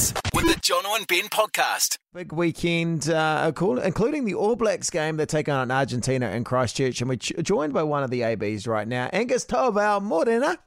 Hits with the Jono and Ben podcast. Big weekend, uh, cool, including the All Blacks game. They're taking on Argentina in Christchurch, and we're ch- joined by one of the ABs right now, Angus Ta'avao Morena.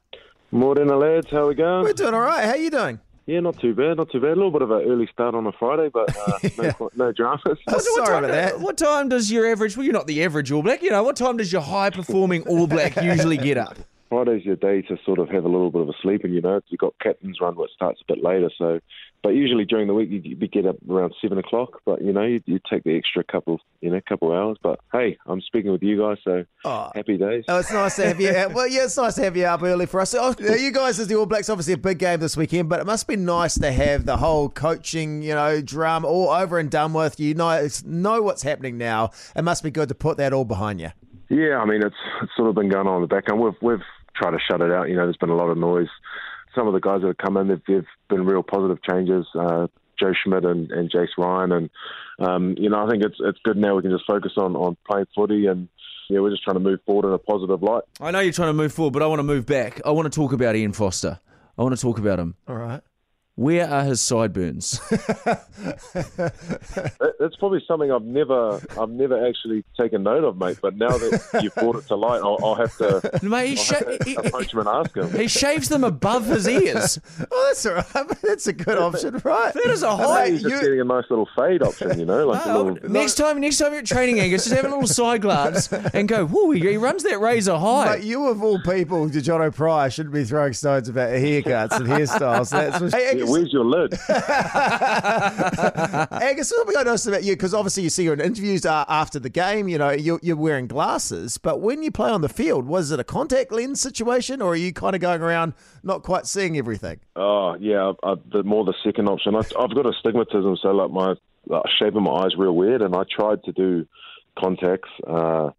Morning, lads. How are we going? We're doing all right. How you doing? Yeah, not too bad, not too bad. A little bit of an early start on a Friday, but uh, no, no dramas. Oh, sorry time, about that. What time does your average? Well, you're not the average All Black. You know, what time does your high performing All Black usually get up? Friday's your day to sort of have a little bit of a sleep, and you know you've got captain's run, which starts a bit later. So, but usually during the week you you get up around seven o'clock. But you know you, you take the extra couple, you know, couple hours. But hey, I'm speaking with you guys, so Oh. happy days. Oh, it's nice to have you. Well, yeah, it's nice to have you up early for us. Oh, you guys, as the All Blacks, obviously a big game this weekend, but it must be nice to have the whole coaching, you know, drama all over and done with. You know, know what's happening now. It must be good to put that all behind you. Yeah, I mean it's it's sort of been going on in the background. We've we've tried to shut it out. You know, there's been a lot of noise. Some of the guys that have come in, they've, they've been real positive changes. Uh, Joe Schmidt and, and Jace Ryan, and um, you know, I think it's it's good now. We can just focus on on playing footy, and yeah, we're just trying to move forward in a positive light. I know you're trying to move forward, but I want to move back. I want to talk about Ian Foster. I want to talk about him. All right. Where are his sideburns? That's probably something I've never I've never actually taken note of, mate. But now that you've brought it to light, I'll, I'll have to Mate, he, sha- have to approach him and ask him. he shaves them above his ears. Oh, that's all right. That's a good option, right? That is a high. he's just getting a nice little fade option, you know, like a Oh, little. next time, next time you're at training, Angus, just have a little side glance and go. Whoa, he, runs that razor high. But you, of all people, Jono Pryor, shouldn't be throwing stones about haircuts and hairstyles. That's what, hey, Where's your lid? Angus, something I noticed about you, because obviously you see you're in interviews uh, after the game, you know, you're, you're wearing glasses, but when you play on the field, was it a contact lens situation or are you kind of going around not quite seeing everything? Oh yeah, I, the more the second option. I, I've got astigmatism, so like my like, shape of my eyes real weird, and I tried to do contacts, uh,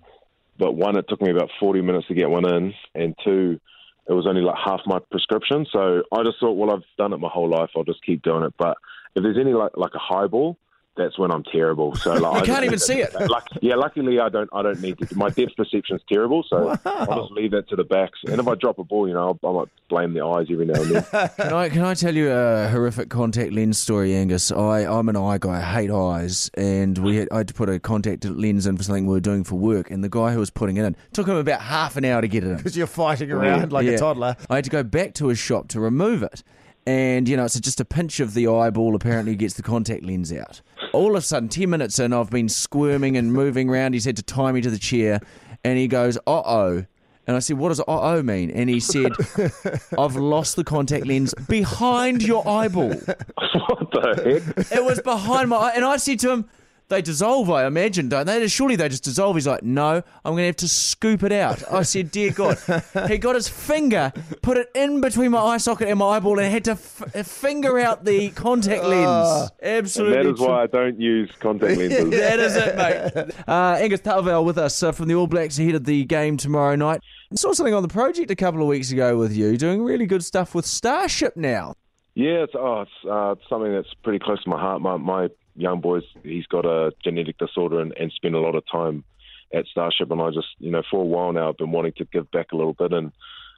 but one it took me about forty minutes to get one in, and two it was only like half my prescription. So I just thought, well, I've done it my whole life. I'll just keep doing it. But if there's any like like a highball, that's when I'm terrible. So like, You I can't even see it. Luck, yeah, luckily I don't. I don't need to. My depth perception's terrible, so I'll just leave that to the backs. And if I drop a ball, you know, I might blame the eyes every now and then. Can I can I tell you a horrific contact lens story, Angus? I I'm an eye guy. I hate eyes, and we had, I had to put a contact lens in for something we were doing for work, and the guy who was putting it in took him about half an hour to get it in. Because you're fighting around like a toddler. I had to go back to his shop to remove it. And, you know, it's just a pinch of the eyeball apparently gets the contact lens out. All of a sudden, 10 minutes in, I've been squirming and moving around. He's had to tie me to the chair. And he goes, uh oh. And I said, what does uh oh mean? And he said, I've lost the contact lens behind your eyeball. what the heck? It was behind my eye. And I said to him, they dissolve, I imagine, don't they? Surely they just dissolve. He's like, no, I'm going to have to scoop it out. I said, dear God. He got his finger, put it in between my eye socket and my eyeball, and had to f- finger out the contact lens. Absolutely. That is why I don't use contact lenses. That is it, mate. Uh, Angus Ta'avao with us uh, from the All Blacks ahead of the game tomorrow night. I saw something on the project a couple of weeks ago with you, doing really good stuff with Starship now. Yeah, it's, oh, it's, uh, something that's pretty close to my heart. My, my young boy's he's got a genetic disorder and, and spent a lot of time at Starship, and I just you know for a while now I've been wanting to give back a little bit and.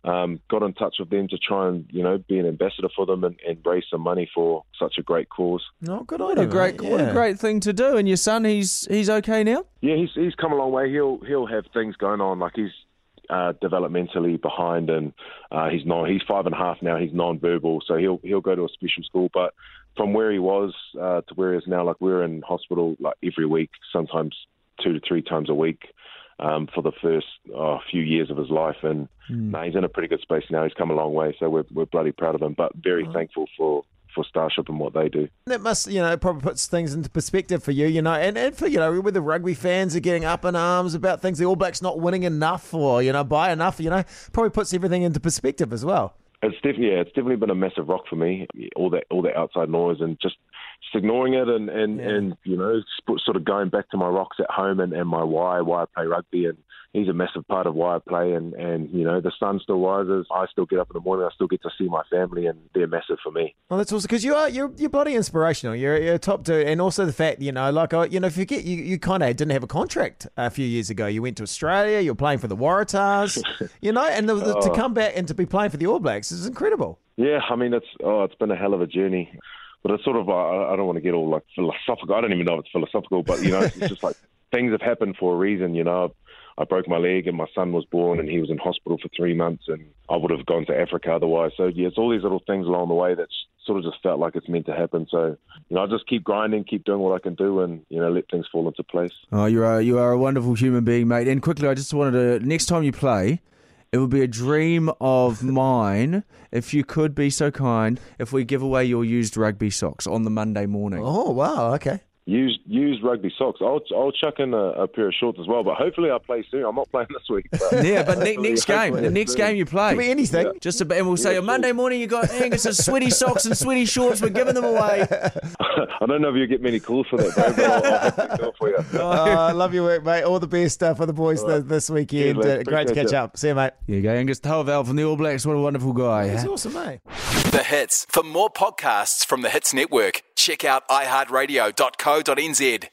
Um, got in touch with them to try and you know be an ambassador for them and, and raise some money for such a great cause. No, good What idea. a great, mate. what a great thing to do. And your son, he's he's okay now. Yeah, he's he's come a long way. He'll he'll have things going on like he's uh, developmentally behind, and uh, he's non he's five and a half now. He's non-verbal, so he'll he'll go to a special school. But from where he was uh, to where he is now, like we're in hospital like every week, sometimes two to three times a week. Um, for the first oh, few years of his life, and no, he's in a pretty good space now. He's come a long way, so we're we're bloody proud of him, but very thankful for for Starship and what they do. That must, you know, probably puts things into perspective for you, you know, and, and for, you know, where the rugby fans are getting up in arms about things, the All Blacks not winning enough or, you know, by enough, you know, probably puts everything into perspective as well. It's definitely yeah, it's definitely been a massive rock for me. All that all that outside noise and just just ignoring it and and, and you know sort of going back to my rocks at home and, and my why why I play rugby and he's a massive part of why I play and and you know the sun still rises. I still get up in the morning. I still get to see my family and they're massive for me. Well, that's also because you are you're you're bloody inspirational. You're, you're a top dude, and also the fact you know, like I, you know, forget you get you kind of didn't have a contract a few years ago. You went to Australia. You're playing for the Waratahs, you know, and the, the, to oh. come back and to be playing for the All Blacks is incredible. Yeah, I mean it's oh it's been a hell of a journey. But it's sort of uh, I don't want to get all like philosophical. I don't even know if it's philosophical, but you know, it's just like things have happened for a reason. You know, I broke my leg and my son was born and he was in hospital for three months and I would have gone to Africa otherwise. So yeah, it's all these little things along the way that sort of just felt like it's meant to happen. So you know, I just keep grinding, keep doing what I can do, and you know, let things fall into place. Oh, you are you are a wonderful human being, mate. And quickly, I just wanted to next time you play. It would be a dream of mine if you could be so kind if we give away your used rugby socks on the Monday morning. Oh wow, okay. Used used rugby socks. I'll I'll chuck in a, a, pair of shorts as well. But hopefully I play soon. I'm not playing this week. But yeah, but ne- next game, the next soon. game you play, Could be anything. Yeah. Just a, and we'll say yeah, on Monday morning you got Angus's sweaty socks and sweaty shorts. We're giving them away. I don't know if you get many calls for that, bro, but I'll, I'll do it for you. Oh, I love your work, mate. All the best uh, for the boys right. this weekend. Yeah, uh, great to catch it. up. See you, mate. There you go, Angus Ta'avao from the All Blacks. What a wonderful guy. He's huh? awesome, mate. The Hits. For more podcasts from the Hits Network, check out iHeartRadio.co.nz.